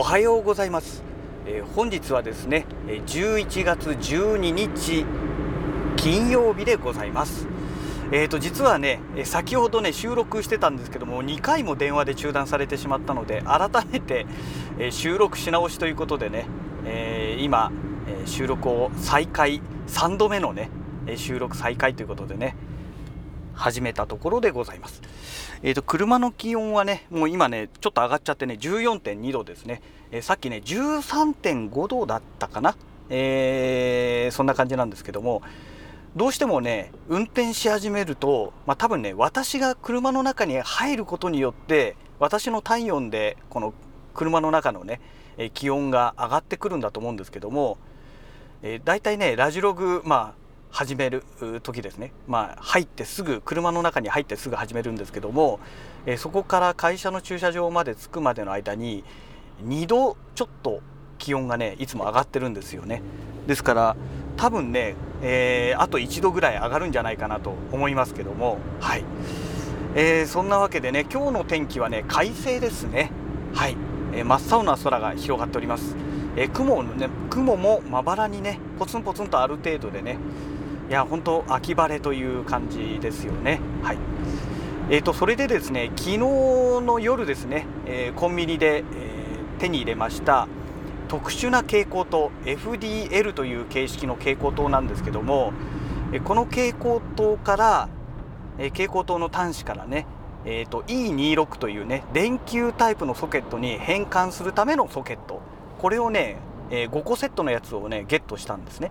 おはようございます、えー、本日はですね11月12日金曜日でございます。えーと実はね先ほどね収録してたんですけども2回も電話で中断されてしまったので改めて、え収録し直しということでね、えー、今、え収録を再開3度目のね収録再開ということでね始めたところでございます。えーと、車の気温はね、もう今ね、ちょっと上がっちゃってね、14.2度ですね、えー、さっきね、13.5度だったかな、えー、そんな感じなんですけども、どうしてもね、運転し始めると、まあ、多分ね、私が車の中に入ることによって、私の体温で、この車の中のね、気温が上がってくるんだと思うんですけども、えー、大体ね、ラジログ、まあ、始める時ですね、まあ、入ってすぐ車の中に入ってすぐ始めるんですけども、えー、そこから会社の駐車場まで着くまでの間に2度ちょっと気温がねいつも上がってるんですよね。ですから多分ね、えー、あと1度ぐらい上がるんじゃないかなと思いますけどもはい、えー、そんなわけでね今日の天気はね快晴ですね。はい、え真っ青な空が広がっております。え雲ね雲もまばらにねポツンポツンとある程度でねいや本当秋晴れという感じですよね。はい。えーと、それでですね昨日の夜ですね、えー、コンビニで、えー、手に入れました特殊な蛍光灯 FDL という形式の蛍光灯なんですけども、この蛍光灯から、蛍光灯の端子からね、えーと、E26 というね電球タイプのソケットに変換するためのソケット。これをね、え5個セットのやつをねゲットしたんですね。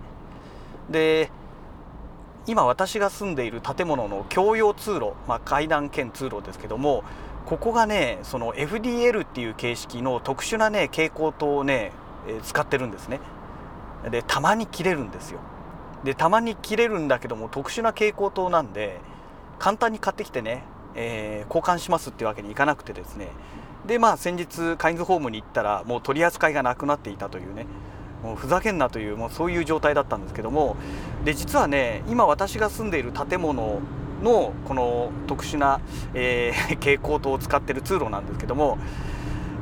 で今私が住んでいる建物の共用通路、まあ、階段兼通路ですけどもここがねその FDL っていう形式の特殊なね蛍光灯をね、え、使ってるんですね。でたまに切れるんですよ。でたまに切れるんだけども特殊な蛍光灯なんで簡単に買ってきてね、えー、交換しますっていうわけにいかなくてですね。でまあ先日カインズホームに行ったらもう取り扱いがなくなっていたというね。もうふざけんなというもうそういう状態だったんですけどもで実はね今私が住んでいる建物のこの特殊な、えー、蛍光灯を使ってる通路なんですけども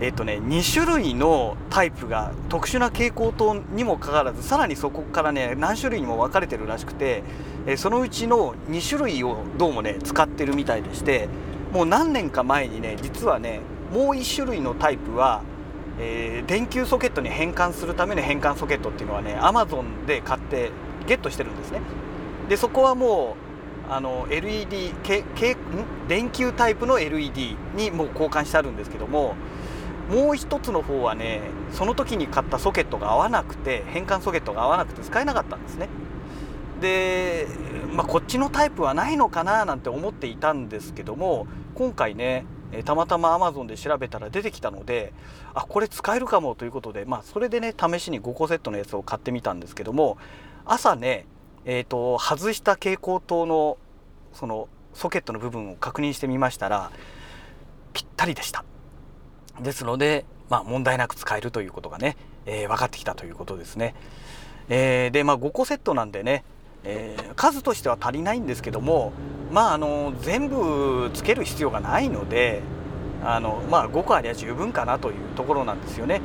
えっ、ー、とね2種類のタイプが特殊な蛍光灯にもかかわらずさらにそこからね何種類にも分かれてるらしくて、えー、そのうちの2種類をどうもね使ってるみたいでしてもう何年か前にね実はねもう1種類のタイプはえー、電球ソケットに変換するための変換ソケットっていうのはねアマゾンで買ってゲットしてるんですね。でそこはもうあの LED けけん？電球タイプの LED にもう交換してあるんですけどももう一つの方はねその時に買ったソケットが合わなくて変換ソケットが合わなくて使えなかったんですね。で、まあ、こっちのタイプはないのかななんて思っていたんですけども今回ねえたまたま Amazon で調べたら出てきたのであこれ使えるかもということで、まあ、それでね試しに5個セットのやつを買ってみたんですけども朝ね、えーと、外した蛍光灯のそのソケットの部分を確認してみましたらぴったりでした。ですので、まあ、問題なく使えるということがね、えー、分かってきたということですね、えー、でまあ5個セットなんでねえー、数としては足りないんですけどもまああの全部つける必要がないのであの、まあ、5個ありゃ十分かなというところなんですよね。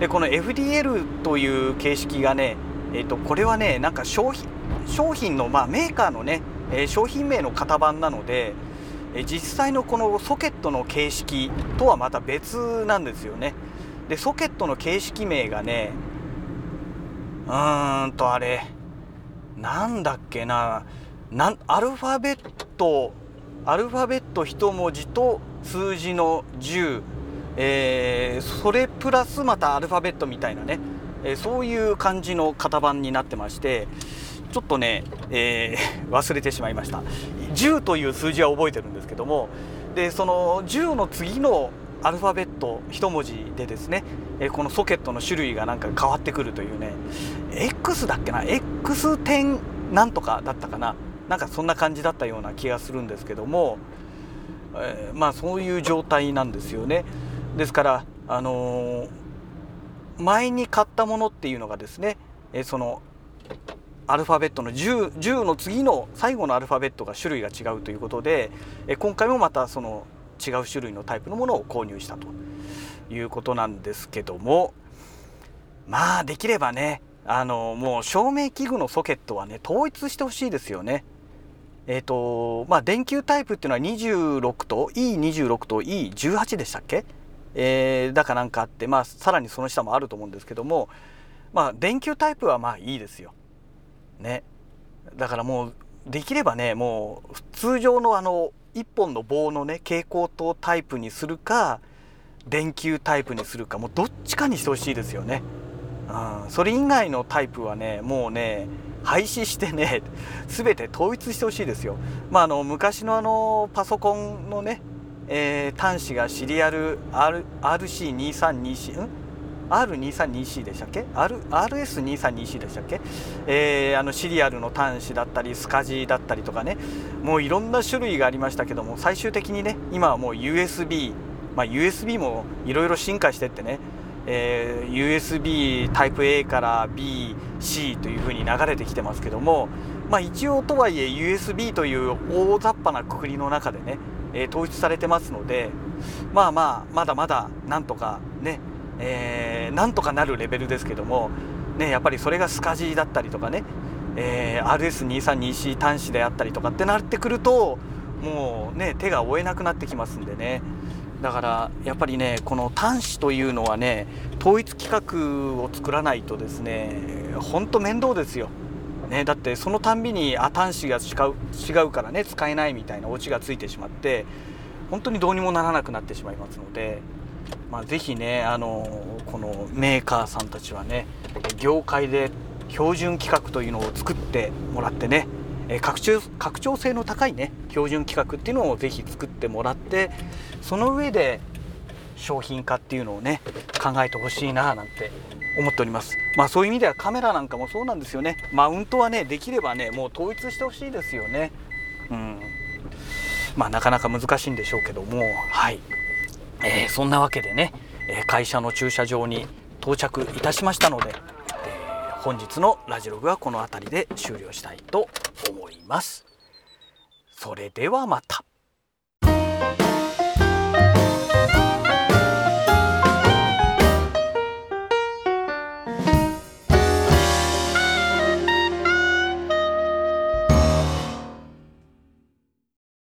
でこの FDL という形式がね、えーと、これはねなんか商品商品の、まあ、メーカーのね、えー、商品名の型番なので、えー、実際のこのソケットの形式とはまた別なんですよね。でソケットの形式名がねうーんとあれなんだっけな。なアルファベットアルファベット1文字と数字の10、えー、それプラスまたアルファベットみたいなね、えー、そういう感じの型番になってましてちょっとね、えー、忘れてしまいました。10という数字は覚えてるんですけどもでその10の次のアルファベット1文字でですね、えこのソケットの種類がなんか変わってくるというね X だっけな X 点なんとかだったかななんかそんな感じだったような気がするんですけども、えー、まあそういう状態なんですよねですからあのー、前に買ったものっていうのがですね、えそのアルファベットの 10, 10の次の最後のアルファベットが種類が違うということで、え今回もまたその違う種類のタイプのものを購入したと。いうことなんですけどもまあできればねあのもう照明器具のソケットはね統一してほしいですよね。えっ、ー、とまあ電球タイプっていうのは26と E26 と E18 でしたっけ、えー、だかなんかあってまあさらにその下もあると思うんですけどもまあ電球タイプはまあいいですよ。ね。だからもうできればねもう通常のあの1本の棒のね蛍光灯タイプにするか電球タイプにするかもうどっちかにしてほしいですよね。うん、それ以外のタイプはねもうね廃止してね 全て統一してほしいですよ。まあ、あの昔のあのパソコンのね、えー、端子がシリアル R、RC2324 ん R2324 でしたっけ、R、RS2324 でしたっけ、えー、あのシリアルの端子だったりスカジだったりとかねもういろんな種類がありましたけども最終的にね今はもう USB まあ USB もいろいろ進化してってね。えー、USB タイプ A から BC というふうに流れてきてますけども、まあ、一応とはいえ USB という大雑把なくくりの中でね、えー、統一されてますので。まあまあまだまだなんとかね、えー、なんとかなるレベルですけども、ね、やっぱりそれがスカジーだったりとかね、えー、RS232C 端子であったりとかってなってくるともうね手が負えなくなってきますんでね。だからやっぱりねこの端子というのはね統一規格を作らないとですねほんと面倒ですよ。ね、だってそのたんびにあ端子が違う違うからね使えないみたいなオチがついてしまって本当にどうにもならなくなってしまいますので、まあ、是非ねあのこのメーカーさんたちはね業界で標準規格というのを作ってもらってねえ拡張拡張性の高いね標準規格っていうのをぜひ作ってもらってその上で商品化っていうのをね考えてほしいななんて思っております。まあそういう意味ではカメラなんかもそうなんですよね。マウントはねできればねもう統一してほしいですよね。うん。まあなかなか難しいんでしょうけどもはい、えー、そんなわけでね会社の駐車場に到着いたしましたので本日のラジログはこの辺りで終了したいと思います。それではまた。